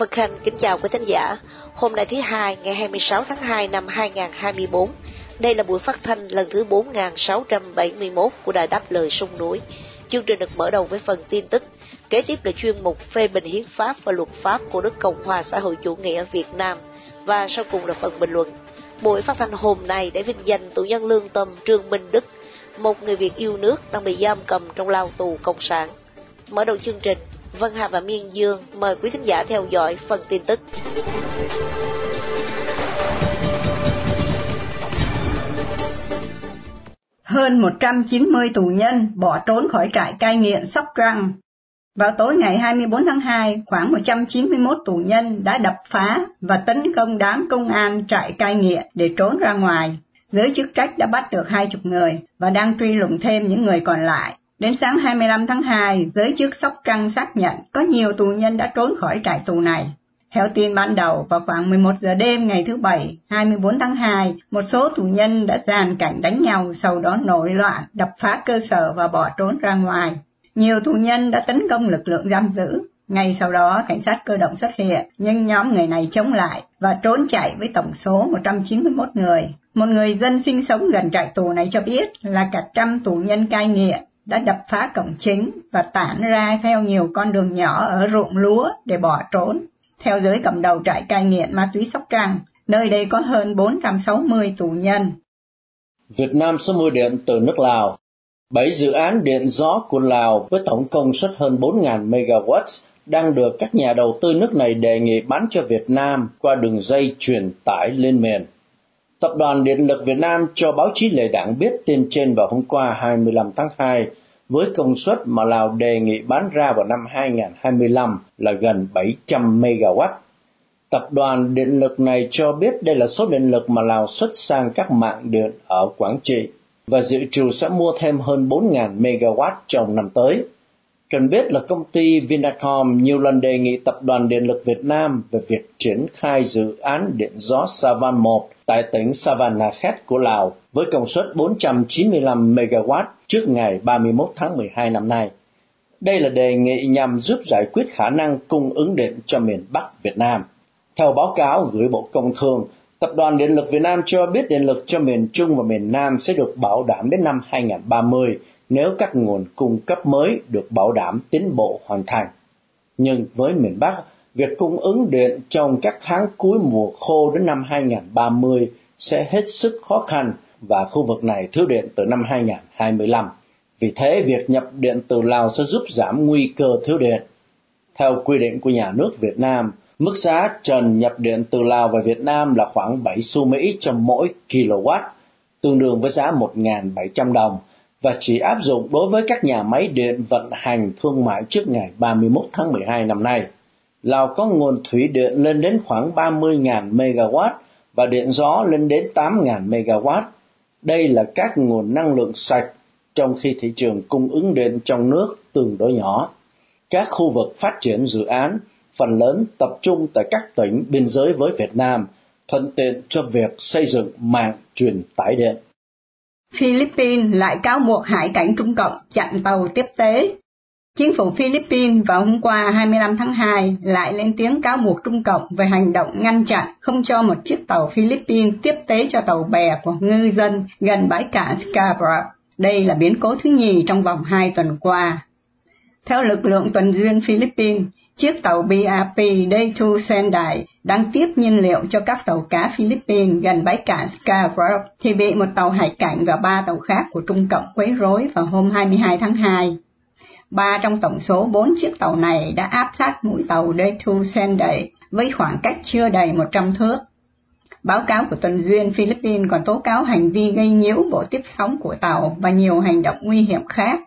Vân Khanh kính chào quý thính giả. Hôm nay thứ hai, ngày 26 tháng 2 năm 2024. Đây là buổi phát thanh lần thứ 4671 của Đài Đáp Lời Sông Núi. Chương trình được mở đầu với phần tin tức. Kế tiếp là chuyên mục phê bình hiến pháp và luật pháp của nước Cộng hòa xã hội chủ nghĩa Việt Nam. Và sau cùng là phần bình luận. Buổi phát thanh hôm nay để vinh danh tù nhân lương tâm Trương Minh Đức, một người Việt yêu nước đang bị giam cầm trong lao tù cộng sản. Mở đầu chương trình, Vân Hà và Miên Dương mời quý thính giả theo dõi phần tin tức. Hơn 190 tù nhân bỏ trốn khỏi trại cai nghiện Sóc Trăng. Vào tối ngày 24 tháng 2, khoảng 191 tù nhân đã đập phá và tấn công đám công an trại cai nghiện để trốn ra ngoài. Giới chức trách đã bắt được hai chục người và đang truy lùng thêm những người còn lại. Đến sáng 25 tháng 2, giới chức Sóc Trăng xác nhận có nhiều tù nhân đã trốn khỏi trại tù này. Theo tin ban đầu, vào khoảng 11 giờ đêm ngày thứ Bảy, 24 tháng 2, một số tù nhân đã dàn cảnh đánh nhau, sau đó nổi loạn, đập phá cơ sở và bỏ trốn ra ngoài. Nhiều tù nhân đã tấn công lực lượng giam giữ. Ngay sau đó, cảnh sát cơ động xuất hiện, nhưng nhóm người này chống lại và trốn chạy với tổng số 191 người. Một người dân sinh sống gần trại tù này cho biết là cả trăm tù nhân cai nghiện đã đập phá cổng chính và tản ra theo nhiều con đường nhỏ ở ruộng lúa để bỏ trốn. Theo giới cầm đầu trại cai nghiện ma túy Sóc Trăng, nơi đây có hơn 460 tù nhân. Việt Nam sẽ mua điện từ nước Lào. Bảy dự án điện gió của Lào với tổng công suất hơn 4.000 MW đang được các nhà đầu tư nước này đề nghị bán cho Việt Nam qua đường dây truyền tải lên miền. Tập đoàn Điện lực Việt Nam cho báo chí Lệ Đảng biết tin trên vào hôm qua 25 tháng 2 với công suất mà Lào đề nghị bán ra vào năm 2025 là gần 700 MW. Tập đoàn điện lực này cho biết đây là số điện lực mà Lào xuất sang các mạng điện ở Quảng Trị và dự trù sẽ mua thêm hơn 4.000 MW trong năm tới. Cần biết là công ty Vinacom nhiều lần đề nghị Tập đoàn Điện lực Việt Nam về việc triển khai dự án điện gió Savan 1 tại tỉnh Savanakhet của Lào với công suất 495 MW trước ngày 31 tháng 12 năm nay. Đây là đề nghị nhằm giúp giải quyết khả năng cung ứng điện cho miền Bắc Việt Nam. Theo báo cáo gửi Bộ Công Thương, Tập đoàn Điện lực Việt Nam cho biết điện lực cho miền Trung và miền Nam sẽ được bảo đảm đến năm 2030 nếu các nguồn cung cấp mới được bảo đảm tiến bộ hoàn thành. Nhưng với miền Bắc, việc cung ứng điện trong các tháng cuối mùa khô đến năm 2030 sẽ hết sức khó khăn và khu vực này thiếu điện từ năm 2025. Vì thế, việc nhập điện từ Lào sẽ giúp giảm nguy cơ thiếu điện. Theo quy định của nhà nước Việt Nam, mức giá trần nhập điện từ Lào về Việt Nam là khoảng 7 xu Mỹ cho mỗi kW, tương đương với giá 1.700 đồng và chỉ áp dụng đối với các nhà máy điện vận hành thương mại trước ngày 31 tháng 12 năm nay. Lào có nguồn thủy điện lên đến khoảng 30.000 MW và điện gió lên đến 8.000 MW. Đây là các nguồn năng lượng sạch trong khi thị trường cung ứng điện trong nước tương đối nhỏ. Các khu vực phát triển dự án phần lớn tập trung tại các tỉnh biên giới với Việt Nam, thuận tiện cho việc xây dựng mạng truyền tải điện. Philippines lại cáo buộc hải cảnh Trung Cộng chặn tàu tiếp tế. Chính phủ Philippines vào hôm qua 25 tháng 2 lại lên tiếng cáo buộc Trung Cộng về hành động ngăn chặn không cho một chiếc tàu Philippines tiếp tế cho tàu bè của ngư dân gần bãi cạn Scarborough. Đây là biến cố thứ nhì trong vòng hai tuần qua. Theo lực lượng tuần duyên Philippines, chiếc tàu BRP Day 2 Sendai đang tiếp nhiên liệu cho các tàu cá Philippines gần bãi cảng Scarborough thì bị một tàu hải cảnh và ba tàu khác của Trung Cộng quấy rối vào hôm 22 tháng 2. Ba trong tổng số bốn chiếc tàu này đã áp sát mũi tàu Day 2 Sendai với khoảng cách chưa đầy 100 thước. Báo cáo của tuần duyên Philippines còn tố cáo hành vi gây nhiễu bộ tiếp sóng của tàu và nhiều hành động nguy hiểm khác.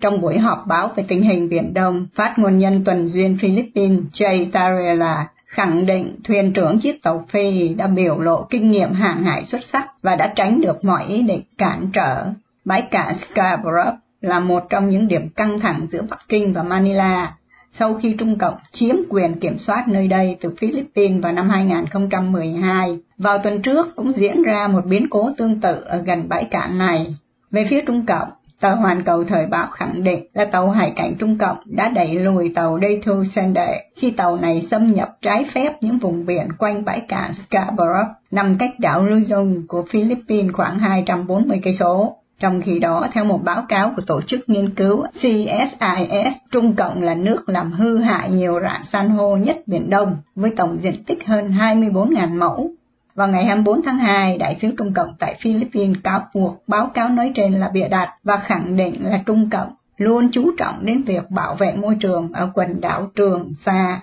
Trong buổi họp báo về tình hình Biển Đông, phát ngôn nhân tuần duyên Philippines Jay Tarela khẳng định thuyền trưởng chiếc tàu Phi đã biểu lộ kinh nghiệm hàng hải xuất sắc và đã tránh được mọi ý định cản trở. Bãi cạn Scarborough là một trong những điểm căng thẳng giữa Bắc Kinh và Manila sau khi Trung Cộng chiếm quyền kiểm soát nơi đây từ Philippines vào năm 2012. Vào tuần trước cũng diễn ra một biến cố tương tự ở gần bãi cạn này. Về phía Trung Cộng, tờ Hoàn Cầu Thời báo khẳng định là tàu hải cảnh Trung Cộng đã đẩy lùi tàu Dato Sende khi tàu này xâm nhập trái phép những vùng biển quanh bãi cạn Scarborough nằm cách đảo Luzon của Philippines khoảng 240 cây số. Trong khi đó, theo một báo cáo của tổ chức nghiên cứu CSIS, Trung Cộng là nước làm hư hại nhiều rạn san hô nhất Biển Đông, với tổng diện tích hơn 24.000 mẫu. Vào ngày 24 tháng 2, Đại sứ Trung Cộng tại Philippines cáo buộc báo cáo nói trên là bịa đặt và khẳng định là Trung Cộng luôn chú trọng đến việc bảo vệ môi trường ở quần đảo Trường Sa.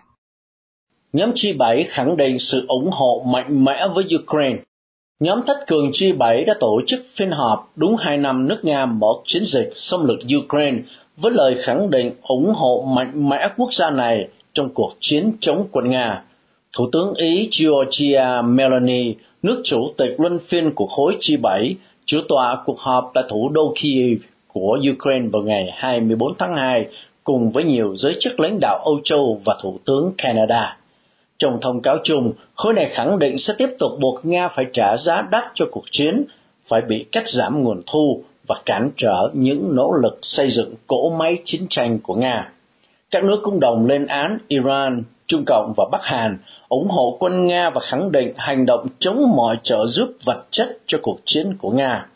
Nhóm chi 7 khẳng định sự ủng hộ mạnh mẽ với Ukraine Nhóm Thất Cường Chi 7 đã tổ chức phiên họp đúng hai năm nước Nga mở chiến dịch xâm lược Ukraine với lời khẳng định ủng hộ mạnh mẽ quốc gia này trong cuộc chiến chống quân Nga. Thủ tướng Ý Giorgia Meloni, nước chủ tịch luân phiên của khối G7, chủ tọa cuộc họp tại thủ đô Kiev của Ukraine vào ngày 24 tháng 2 cùng với nhiều giới chức lãnh đạo Âu Châu và Thủ tướng Canada. Trong thông cáo chung, khối này khẳng định sẽ tiếp tục buộc Nga phải trả giá đắt cho cuộc chiến, phải bị cắt giảm nguồn thu và cản trở những nỗ lực xây dựng cỗ máy chiến tranh của Nga. Các nước cũng đồng lên án Iran, Trung Cộng và Bắc Hàn ủng hộ quân Nga và khẳng định hành động chống mọi trợ giúp vật chất cho cuộc chiến của Nga.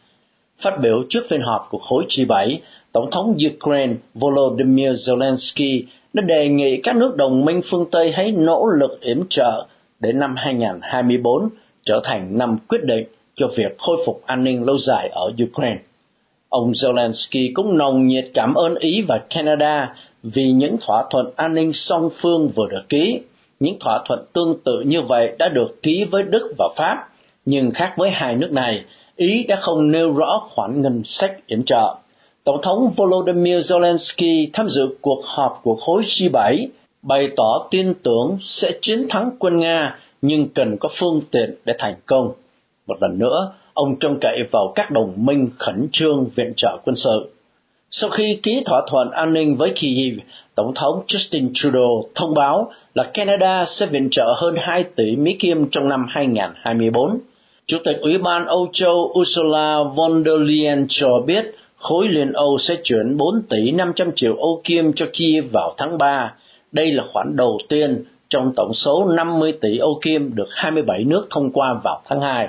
Phát biểu trước phiên họp của khối G7, Tổng thống Ukraine Volodymyr Zelensky đã đề nghị các nước đồng minh phương Tây hãy nỗ lực yểm trợ để năm 2024 trở thành năm quyết định cho việc khôi phục an ninh lâu dài ở Ukraine. Ông Zelensky cũng nồng nhiệt cảm ơn Ý và Canada vì những thỏa thuận an ninh song phương vừa được ký. Những thỏa thuận tương tự như vậy đã được ký với Đức và Pháp, nhưng khác với hai nước này, Ý đã không nêu rõ khoản ngân sách yểm trợ. Tổng thống Volodymyr Zelensky tham dự cuộc họp của khối G7, bày tỏ tin tưởng sẽ chiến thắng quân Nga nhưng cần có phương tiện để thành công. Một lần nữa, ông trông cậy vào các đồng minh khẩn trương viện trợ quân sự. Sau khi ký thỏa thuận an ninh với Kyiv, Tổng thống Justin Trudeau thông báo là Canada sẽ viện trợ hơn 2 tỷ Mỹ Kim trong năm 2024. Chủ tịch Ủy ban Âu Châu Ursula von der Leyen cho biết khối Liên Âu sẽ chuyển 4 tỷ 500 triệu Âu Kim cho Kiev vào tháng 3. Đây là khoản đầu tiên trong tổng số 50 tỷ Âu Kim được 27 nước thông qua vào tháng 2.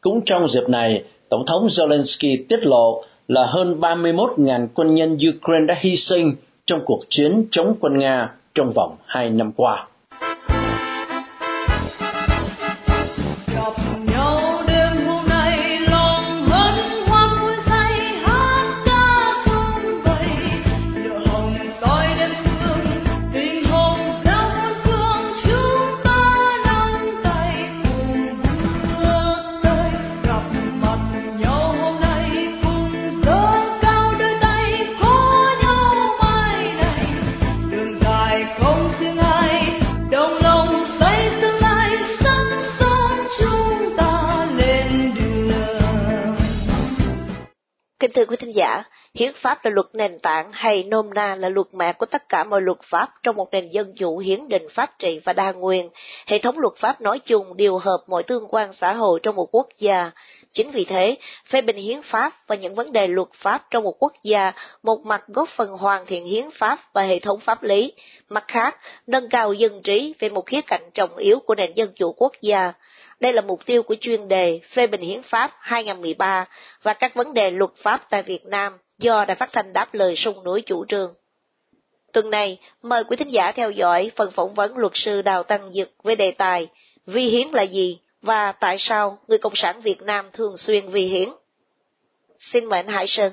Cũng trong dịp này, Tổng thống Zelensky tiết lộ là hơn 31.000 quân nhân Ukraine đã hy sinh trong cuộc chiến chống quân Nga trong vòng 2 năm qua. Hiến pháp là luật nền tảng hay nôm na là luật mẹ của tất cả mọi luật pháp trong một nền dân chủ hiến định pháp trị và đa nguyên. Hệ thống luật pháp nói chung điều hợp mọi tương quan xã hội trong một quốc gia. Chính vì thế, phê bình hiến pháp và những vấn đề luật pháp trong một quốc gia một mặt góp phần hoàn thiện hiến pháp và hệ thống pháp lý, mặt khác nâng cao dân trí về một khía cạnh trọng yếu của nền dân chủ quốc gia. Đây là mục tiêu của chuyên đề phê bình hiến pháp 2013 và các vấn đề luật pháp tại Việt Nam do Đài Phát thanh Đáp lời sung núi chủ trương. Tuần này, mời quý thính giả theo dõi phần phỏng vấn luật sư Đào Tăng Dực với đề tài Vi hiến là gì và tại sao người Cộng sản Việt Nam thường xuyên vi hiến. Xin mời anh Hải Sơn.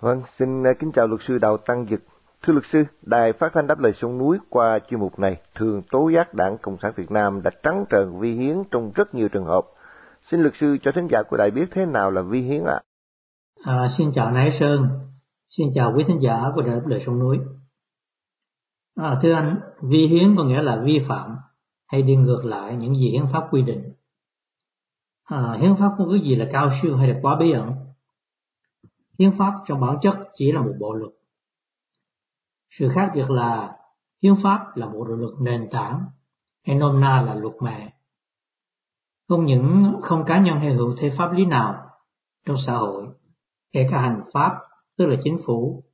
Vâng, xin à, kính chào luật sư Đào Tăng Dực. Thưa luật sư, Đài Phát thanh Đáp Lời Sông Núi qua chuyên mục này thường tố giác Đảng Cộng sản Việt Nam đã trắng trợn vi hiến trong rất nhiều trường hợp. Xin luật sư cho thính giả của đài biết thế nào là vi hiến ạ? À? À, xin chào Nãi Sơn, xin chào quý thính giả của Đại Đáp Lời Sông Núi. À, thưa anh, vi hiến có nghĩa là vi phạm hay đi ngược lại những gì hiến pháp quy định. À, hiến pháp không có gì là cao siêu hay là quá bí ẩn. Hiến pháp trong bản chất chỉ là một bộ luật sự khác biệt là hiến pháp là bộ luật nền tảng, hay nôm na là luật mẹ. Không những không cá nhân hay hữu thể pháp lý nào trong xã hội, kể cả hành pháp, tức là chính phủ,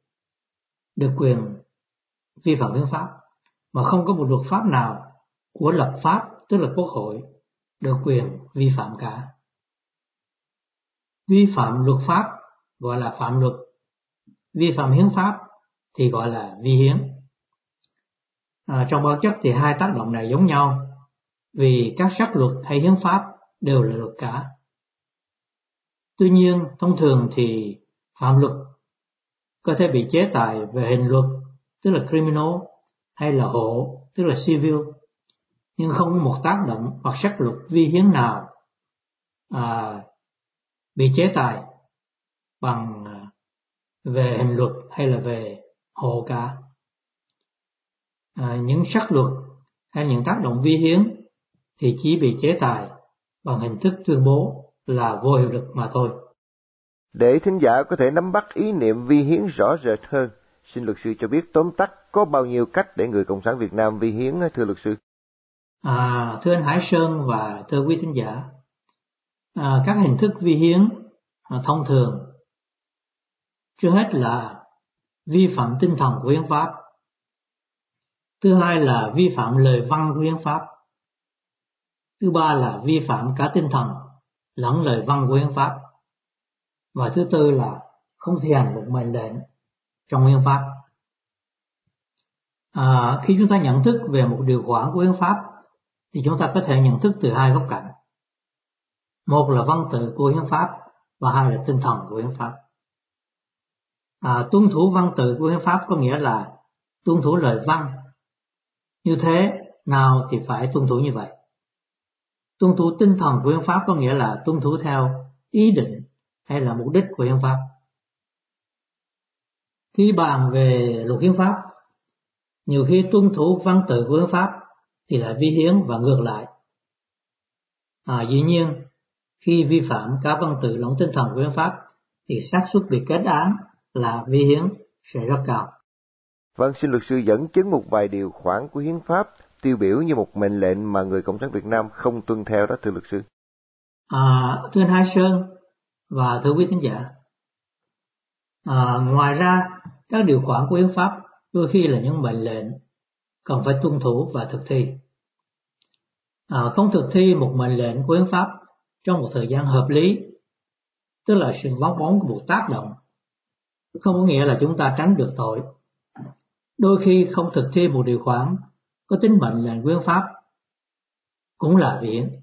được quyền vi phạm hiến pháp, mà không có một luật pháp nào của lập pháp, tức là quốc hội, được quyền vi phạm cả. Vi phạm luật pháp gọi là phạm luật, vi phạm hiến pháp thì gọi là vi hiến. À, trong bản chất thì hai tác động này giống nhau vì các sắc luật hay hiến pháp đều là luật cả. Tuy nhiên, thông thường thì phạm luật có thể bị chế tài về hình luật, tức là criminal, hay là hộ, tức là civil, nhưng không có một tác động hoặc sắc luật vi hiến nào à, bị chế tài bằng à, về hình luật hay là về hộ cả. À, những sắc luật hay những tác động vi hiến thì chỉ bị chế tài bằng hình thức tuyên bố là vô hiệu lực mà thôi. Để thính giả có thể nắm bắt ý niệm vi hiến rõ rệt hơn, xin luật sư cho biết tóm tắt có bao nhiêu cách để người Cộng sản Việt Nam vi hiến thưa luật sư? À, thưa anh Hải Sơn và thưa quý thính giả, à, các hình thức vi hiến à, thông thường trước hết là vi phạm tinh thần của hiến pháp. Thứ hai là vi phạm lời văn của hiến pháp. Thứ ba là vi phạm cả tinh thần lẫn lời văn của hiến pháp. Và thứ tư là không thi hành một mệnh lệnh trong hiến pháp. À, khi chúng ta nhận thức về một điều khoản của hiến pháp thì chúng ta có thể nhận thức từ hai góc cạnh. Một là văn tự của hiến pháp và hai là tinh thần của hiến pháp à, tuân thủ văn tự của hiến pháp có nghĩa là tuân thủ lời văn như thế nào thì phải tuân thủ như vậy tuân thủ tinh thần của hiến pháp có nghĩa là tuân thủ theo ý định hay là mục đích của hiến pháp. Khi bàn về luật hiến pháp nhiều khi tuân thủ văn tự của hiến pháp thì lại vi hiến và ngược lại. À, dĩ nhiên khi vi phạm cả văn tự lẫn tinh thần của hiến pháp thì xác suất bị kết án là vi hiến sẽ rất cao. Vâng, xin luật sư dẫn chứng một vài điều khoản của hiến pháp tiêu biểu như một mệnh lệnh mà người Cộng sản Việt Nam không tuân theo đó thưa luật sư. À, thưa anh Hai Sơn và thưa quý thính giả, à, ngoài ra các điều khoản của hiến pháp đôi khi là những mệnh lệnh cần phải tuân thủ và thực thi. À, không thực thi một mệnh lệnh của hiến pháp trong một thời gian hợp lý, tức là sự vắng bóng của một tác động không có nghĩa là chúng ta tránh được tội. Đôi khi không thực thi một điều khoản có tính mệnh lệnh quyến pháp cũng là viện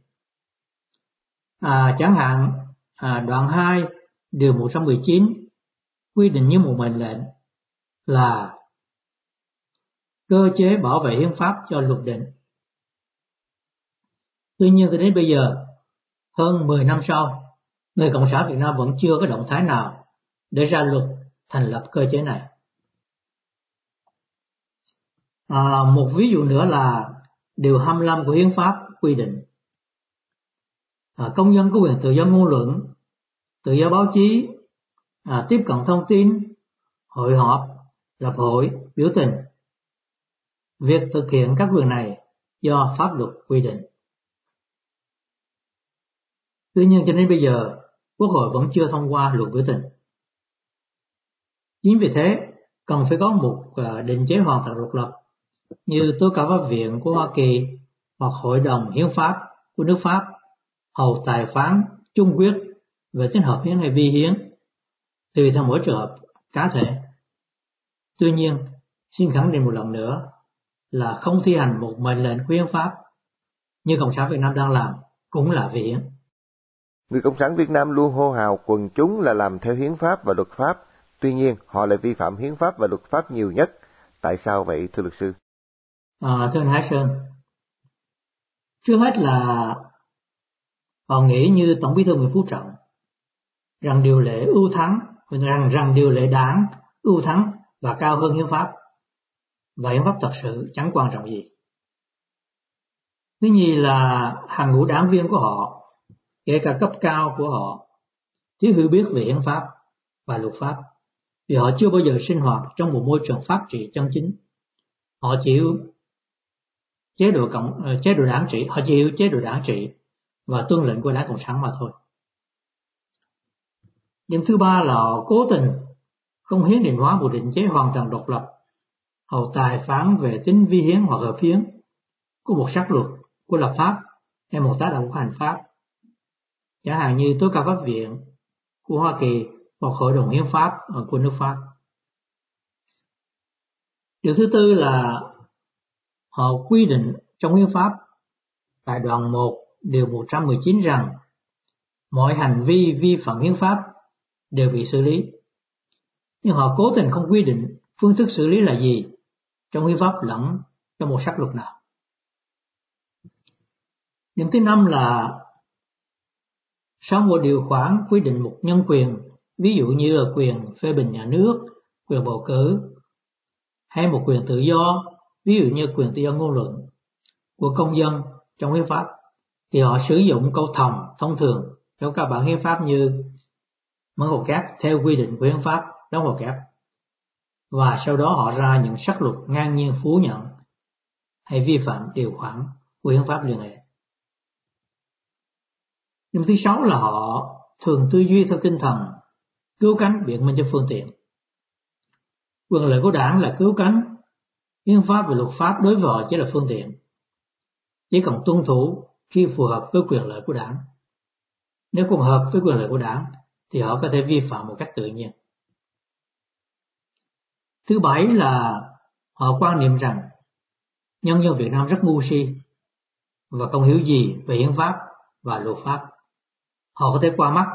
À, chẳng hạn à, đoạn 2 điều 119 quy định như một mệnh lệnh là cơ chế bảo vệ hiến pháp cho luật định. Tuy nhiên cho đến bây giờ, hơn 10 năm sau, người Cộng sản Việt Nam vẫn chưa có động thái nào để ra luật thành lập cơ chế này. À, một ví dụ nữa là điều 25 của hiến pháp quy định à, công dân có quyền tự do ngôn luận, tự do báo chí, à, tiếp cận thông tin, hội họp, lập hội, biểu tình. Việc thực hiện các quyền này do pháp luật quy định. Tuy nhiên cho đến bây giờ, Quốc hội vẫn chưa thông qua luật biểu tình. Chính vì thế, cần phải có một à, định chế hoàn toàn độc lập như tố cáo pháp viện của Hoa Kỳ hoặc Hội đồng Hiến pháp của nước Pháp hầu tài phán chung quyết về tính hợp hiến hay vi hiến tùy theo mỗi trường hợp cá thể. Tuy nhiên, xin khẳng định một lần nữa là không thi hành một mệnh lệnh của hiến pháp như Cộng sản Việt Nam đang làm cũng là vi hiến. Người Cộng sản Việt Nam luôn hô hào quần chúng là làm theo hiến pháp và luật pháp Tuy nhiên, họ lại vi phạm hiến pháp và luật pháp nhiều nhất. Tại sao vậy thưa luật sư? À, thưa anh Hải Sơn, trước hết là họ nghĩ như Tổng bí thư Nguyễn Phú Trọng rằng điều lệ ưu thắng rằng rằng điều lệ đảng ưu thắng và cao hơn hiến pháp và hiến pháp thật sự chẳng quan trọng gì. Thứ nhì là hàng ngũ đảng viên của họ, kể cả cấp cao của họ, thiếu hiểu biết về hiến pháp và luật pháp vì họ chưa bao giờ sinh hoạt trong một môi trường pháp trị chân chính. Họ chịu chế độ cộng ờ, chế độ đảng trị, họ chịu chế độ đảng trị và tuân lệnh của đảng cộng sản mà thôi. Điểm thứ ba là họ cố tình không hiến định hóa một định chế hoàn toàn độc lập. Họ tài phán về tính vi hiến hoặc hợp hiến của một sắc luật của lập pháp hay một tác động của hành pháp. Chẳng hạn như tối cao pháp viện của Hoa Kỳ hoặc Hội đồng Hiến pháp ờ, của nước Pháp. Điều thứ tư là họ quy định trong hiến pháp tại đoạn 1 điều 119 rằng mọi hành vi vi phạm hiến pháp đều bị xử lý. Nhưng họ cố tình không quy định phương thức xử lý là gì trong hiến pháp lẫn trong một sắc luật nào. Điểm thứ năm là sau một điều khoản quy định một nhân quyền, ví dụ như là quyền phê bình nhà nước, quyền bầu cử, hay một quyền tự do, ví dụ như quyền tự do ngôn luận của công dân trong hiến pháp, thì họ sử dụng câu thòng thông thường trong các bản hiến pháp như mở hồ kép theo quy định của hiến pháp đóng hồ kép và sau đó họ ra những sắc luật ngang nhiên phủ nhận hay vi phạm điều khoản của hiến pháp liên hệ. Điểm thứ sáu là họ thường tư duy theo tinh thần cứu cánh biện minh cho phương tiện. Quyền lợi của đảng là cứu cánh, hiến pháp và luật pháp đối với họ chỉ là phương tiện. Chỉ cần tuân thủ khi phù hợp với quyền lợi của đảng. Nếu không hợp với quyền lợi của đảng, thì họ có thể vi phạm một cách tự nhiên. Thứ bảy là họ quan niệm rằng nhân dân Việt Nam rất ngu si và không hiểu gì về hiến pháp và luật pháp. Họ có thể qua mắt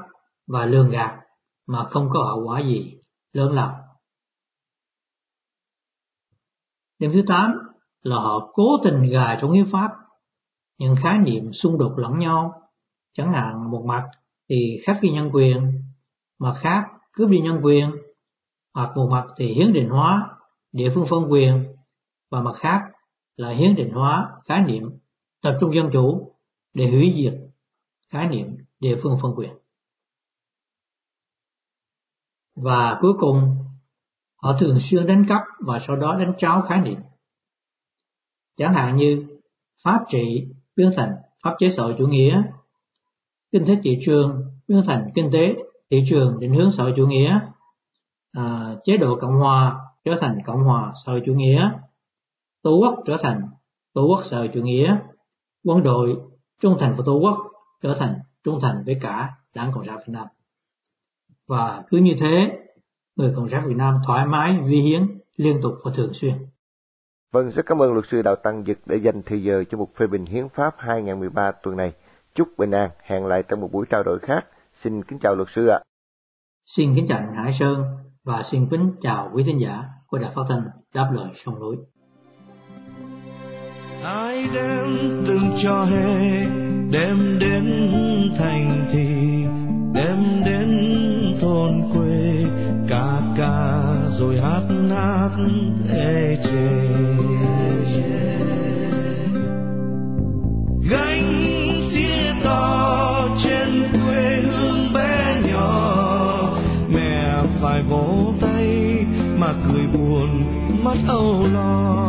và lường gạt mà không có hậu quả gì lớn lao. Điểm thứ 8 là họ cố tình gài trong hiến pháp những khái niệm xung đột lẫn nhau, chẳng hạn một mặt thì khác ghi nhân quyền, mặt khác cướp đi nhân quyền, hoặc một mặt thì hiến định hóa địa phương phân quyền và mặt khác là hiến định hóa khái niệm tập trung dân chủ để hủy diệt khái niệm địa phương phân quyền. Và cuối cùng, họ thường xuyên đánh cắp và sau đó đánh tráo khái niệm. Chẳng hạn như pháp trị biến thành pháp chế xã hội chủ nghĩa, kinh tế thị trường biến thành kinh tế thị trường định hướng xã hội chủ nghĩa, à, chế độ cộng hòa trở thành cộng hòa xã hội chủ nghĩa, tổ quốc trở thành tổ quốc xã hội chủ nghĩa, quân đội trung thành với tổ quốc trở thành trung thành với cả đảng cộng sản Việt Nam. Và cứ như thế, người cộng sản Việt Nam thoải mái vi hiến liên tục và thường xuyên. Vâng, rất cảm ơn luật sư Đào Tăng Dực đã dành thời giờ cho một phê bình hiến pháp 2013 tuần này. Chúc bình an, hẹn lại trong một buổi trao đổi khác. Xin kính chào luật sư ạ. Xin kính chào Hải Sơn và xin kính chào quý thính giả của Đài Phát thanh Đáp lời sông núi. Ai đem từng cho hè đem đến thành thị đem đến rồi hát hát ê chê gánh xía to trên quê hương bé nhỏ, mẹ phải vỗ tay mà cười buồn, mắt âu lo.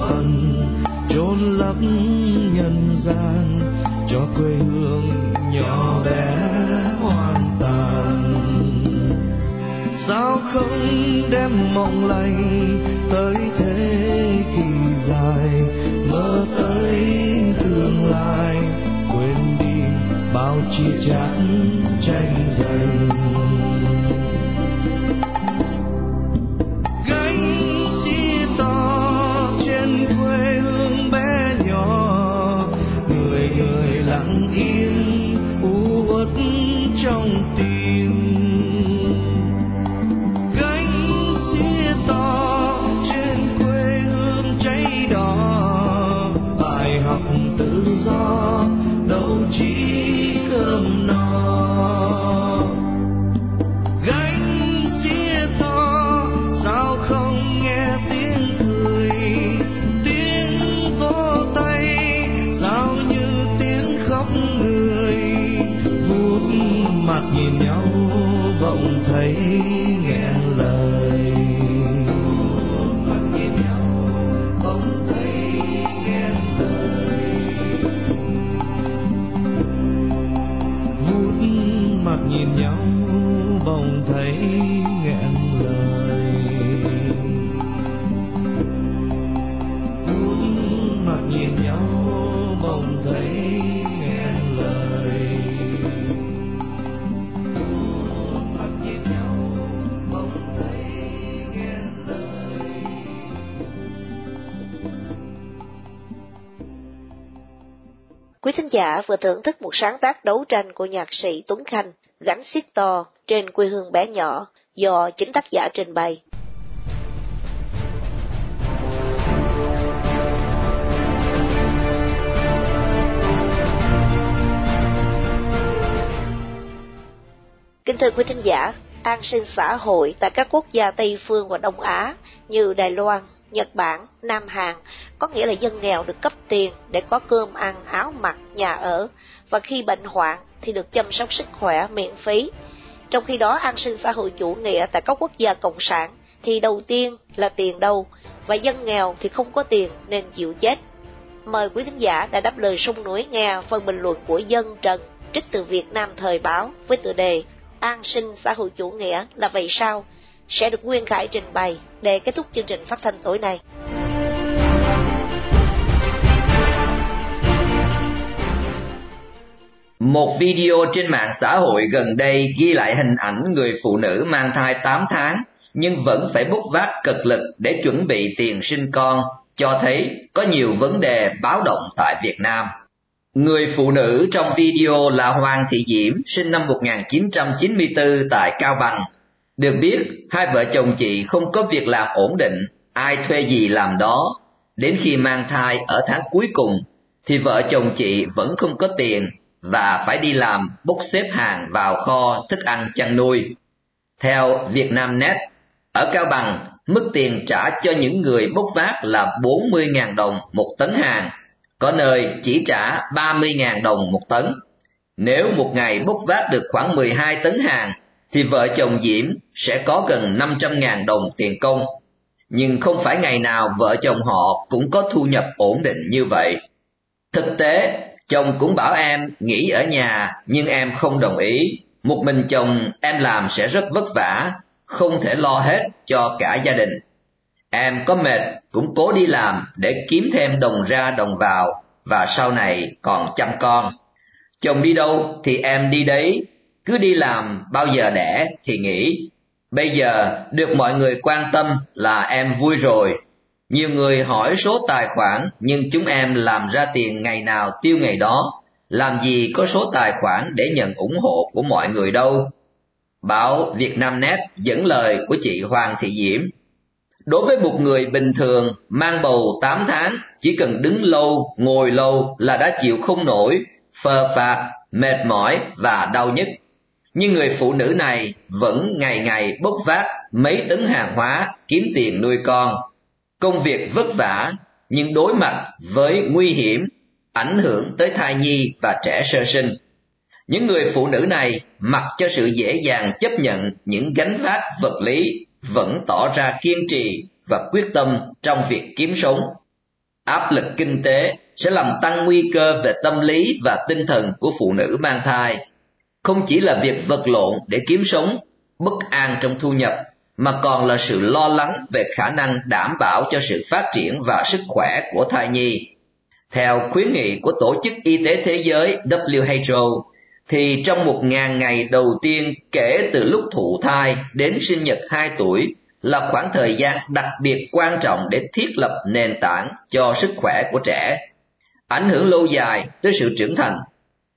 Phần chôn lấp nhân gian, cho quê hương nhỏ bé hoàn tàn sao không đem mộng lành tới thế kỷ dài, mơ tới tương lai, quên đi bao chi chắn tranh giành. Giả vừa thưởng thức một sáng tác đấu tranh của nhạc sĩ Tuấn Khanh, gắn xiết to trên quê hương bé nhỏ, do chính tác giả trình bày. Kính thưa quý thính giả, an sinh xã hội tại các quốc gia Tây phương và Đông Á như Đài Loan, Nhật Bản, Nam Hàn có nghĩa là dân nghèo được cấp tiền để có cơm ăn, áo mặc, nhà ở và khi bệnh hoạn thì được chăm sóc sức khỏe miễn phí. Trong khi đó an sinh xã hội chủ nghĩa tại các quốc gia cộng sản thì đầu tiên là tiền đâu và dân nghèo thì không có tiền nên chịu chết. Mời quý thính giả đã đáp lời sông núi nghe phần bình luận của Dân Trần trích từ Việt Nam Thời báo với tựa đề An sinh xã hội chủ nghĩa là vậy sao? Sẽ được Nguyên Khải trình bày để kết thúc chương trình phát thanh tối nay. Một video trên mạng xã hội gần đây ghi lại hình ảnh người phụ nữ mang thai 8 tháng nhưng vẫn phải bốc vác cực lực để chuẩn bị tiền sinh con, cho thấy có nhiều vấn đề báo động tại Việt Nam. Người phụ nữ trong video là Hoàng Thị Diễm, sinh năm 1994 tại Cao Bằng. Được biết, hai vợ chồng chị không có việc làm ổn định, ai thuê gì làm đó. Đến khi mang thai ở tháng cuối cùng, thì vợ chồng chị vẫn không có tiền và phải đi làm bốc xếp hàng vào kho thức ăn chăn nuôi. Theo Vietnamnet, ở Cao Bằng, mức tiền trả cho những người bốc vác là 40.000 đồng một tấn hàng, có nơi chỉ trả 30.000 đồng một tấn. Nếu một ngày bốc vác được khoảng 12 tấn hàng, thì vợ chồng Diễm sẽ có gần 500.000 đồng tiền công. Nhưng không phải ngày nào vợ chồng họ cũng có thu nhập ổn định như vậy. Thực tế, chồng cũng bảo em nghỉ ở nhà nhưng em không đồng ý. Một mình chồng em làm sẽ rất vất vả, không thể lo hết cho cả gia đình. Em có mệt cũng cố đi làm để kiếm thêm đồng ra đồng vào và sau này còn chăm con. Chồng đi đâu thì em đi đấy, cứ đi làm bao giờ đẻ thì nghỉ. Bây giờ được mọi người quan tâm là em vui rồi. Nhiều người hỏi số tài khoản nhưng chúng em làm ra tiền ngày nào tiêu ngày đó, làm gì có số tài khoản để nhận ủng hộ của mọi người đâu. Báo Net dẫn lời của chị Hoàng Thị Diễm. Đối với một người bình thường mang bầu 8 tháng, chỉ cần đứng lâu, ngồi lâu là đã chịu không nổi, phờ phạt, mệt mỏi và đau nhức. Nhưng người phụ nữ này vẫn ngày ngày bốc vác mấy tấn hàng hóa kiếm tiền nuôi con. Công việc vất vả nhưng đối mặt với nguy hiểm, ảnh hưởng tới thai nhi và trẻ sơ sinh. Những người phụ nữ này mặc cho sự dễ dàng chấp nhận những gánh vác vật lý vẫn tỏ ra kiên trì và quyết tâm trong việc kiếm sống. Áp lực kinh tế sẽ làm tăng nguy cơ về tâm lý và tinh thần của phụ nữ mang thai. Không chỉ là việc vật lộn để kiếm sống, bất an trong thu nhập, mà còn là sự lo lắng về khả năng đảm bảo cho sự phát triển và sức khỏe của thai nhi. Theo khuyến nghị của Tổ chức Y tế Thế giới WHO, thì trong một ngàn ngày đầu tiên kể từ lúc thụ thai đến sinh nhật 2 tuổi là khoảng thời gian đặc biệt quan trọng để thiết lập nền tảng cho sức khỏe của trẻ, ảnh hưởng lâu dài tới sự trưởng thành.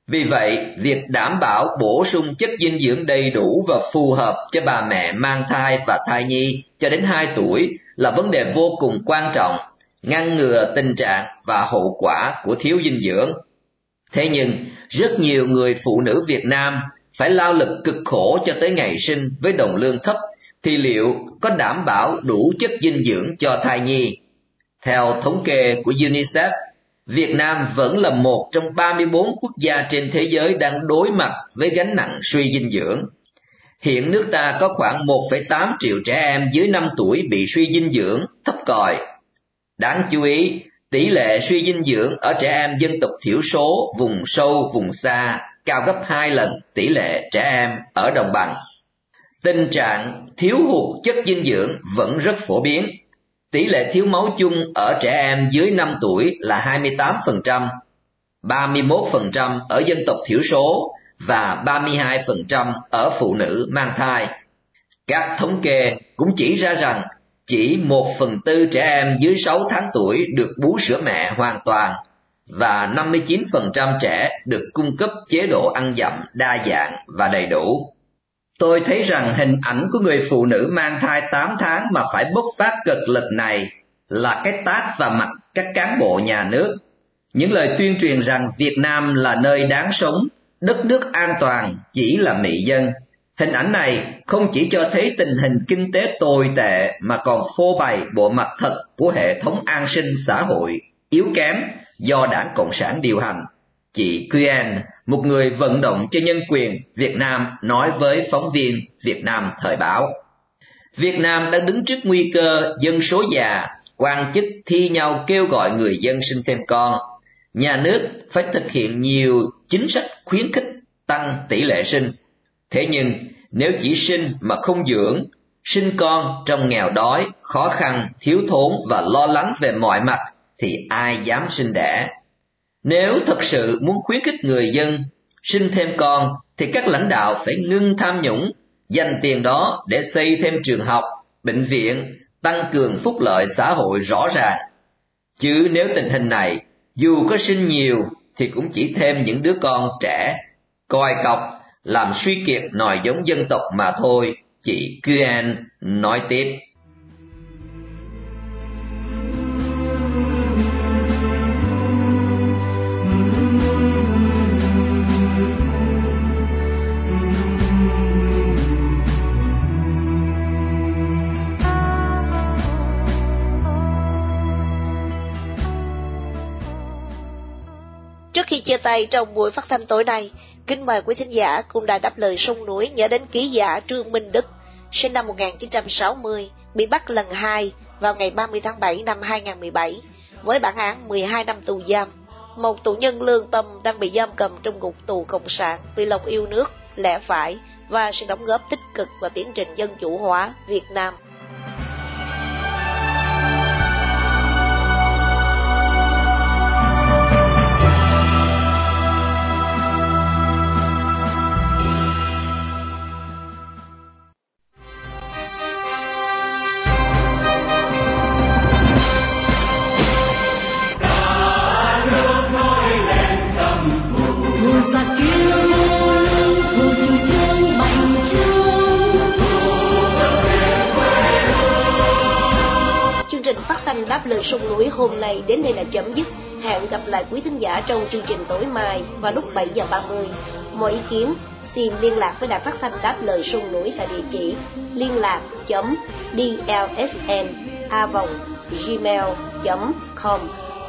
Vì vậy, việc đảm bảo bổ sung chất dinh dưỡng đầy đủ và phù hợp cho bà mẹ mang thai và thai nhi cho đến 2 tuổi là vấn đề vô cùng quan trọng, ngăn ngừa tình trạng và hậu quả của thiếu dinh dưỡng. Thế nhưng, rất nhiều người phụ nữ Việt Nam phải lao lực cực khổ cho tới ngày sinh với đồng lương thấp thì liệu có đảm bảo đủ chất dinh dưỡng cho thai nhi? Theo thống kê của UNICEF, Việt Nam vẫn là một trong 34 quốc gia trên thế giới đang đối mặt với gánh nặng suy dinh dưỡng. Hiện nước ta có khoảng 1,8 triệu trẻ em dưới 5 tuổi bị suy dinh dưỡng thấp còi. Đáng chú ý, tỷ lệ suy dinh dưỡng ở trẻ em dân tộc thiểu số, vùng sâu, vùng xa cao gấp 2 lần tỷ lệ trẻ em ở đồng bằng. Tình trạng thiếu hụt chất dinh dưỡng vẫn rất phổ biến. Tỷ lệ thiếu máu chung ở trẻ em dưới 5 tuổi là 28%, 31% ở dân tộc thiểu số và 32% ở phụ nữ mang thai. Các thống kê cũng chỉ ra rằng chỉ 1 phần tư trẻ em dưới 6 tháng tuổi được bú sữa mẹ hoàn toàn và 59% trẻ được cung cấp chế độ ăn dặm đa dạng và đầy đủ. Tôi thấy rằng hình ảnh của người phụ nữ mang thai 8 tháng mà phải bốc phát cực lực này là cái tát vào mặt các cán bộ nhà nước. Những lời tuyên truyền rằng Việt Nam là nơi đáng sống, đất nước an toàn chỉ là mỹ dân. Hình ảnh này không chỉ cho thấy tình hình kinh tế tồi tệ mà còn phô bày bộ mặt thật của hệ thống an sinh xã hội yếu kém do đảng Cộng sản điều hành. Chị Quyên, một người vận động cho nhân quyền Việt Nam nói với phóng viên Việt Nam Thời báo. Việt Nam đang đứng trước nguy cơ dân số già, quan chức thi nhau kêu gọi người dân sinh thêm con. Nhà nước phải thực hiện nhiều chính sách khuyến khích tăng tỷ lệ sinh. Thế nhưng nếu chỉ sinh mà không dưỡng, sinh con trong nghèo đói, khó khăn, thiếu thốn và lo lắng về mọi mặt thì ai dám sinh đẻ. Nếu thật sự muốn khuyến khích người dân sinh thêm con thì các lãnh đạo phải ngưng tham nhũng, dành tiền đó để xây thêm trường học, bệnh viện, tăng cường phúc lợi xã hội rõ ràng. Chứ nếu tình hình này, dù có sinh nhiều thì cũng chỉ thêm những đứa con trẻ, coi cọc, làm suy kiệt nòi giống dân tộc mà thôi, chị Quyên nói tiếp. Chia tay trong buổi phát thanh tối nay, kính mời quý thính giả cùng đài đáp lời sông núi nhớ đến ký giả Trương Minh Đức, sinh năm 1960, bị bắt lần hai vào ngày 30 tháng 7 năm 2017, với bản án 12 năm tù giam. Một tù nhân lương tâm đang bị giam cầm trong ngục tù cộng sản vì lòng yêu nước, lẽ phải và sự đóng góp tích cực vào tiến trình dân chủ hóa Việt Nam. Đáp sông núi hôm nay đến đây là chấm dứt. Hẹn gặp lại quý thính giả trong chương trình tối mai vào lúc 7 giờ 30. Mọi ý kiến xin liên lạc với đài phát thanh đáp lời sông núi tại địa chỉ liên lạc chấm dlsn a vòng gmail.com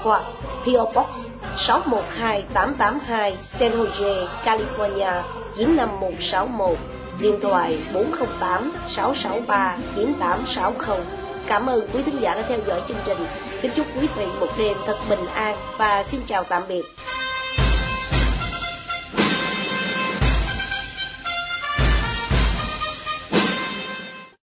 hoặc PO Box 612882 San Jose, California 95161 điện thoại 408 663 9860 Cảm ơn quý thính giả đã theo dõi chương trình. Kính chúc quý vị một đêm thật bình an và xin chào tạm biệt.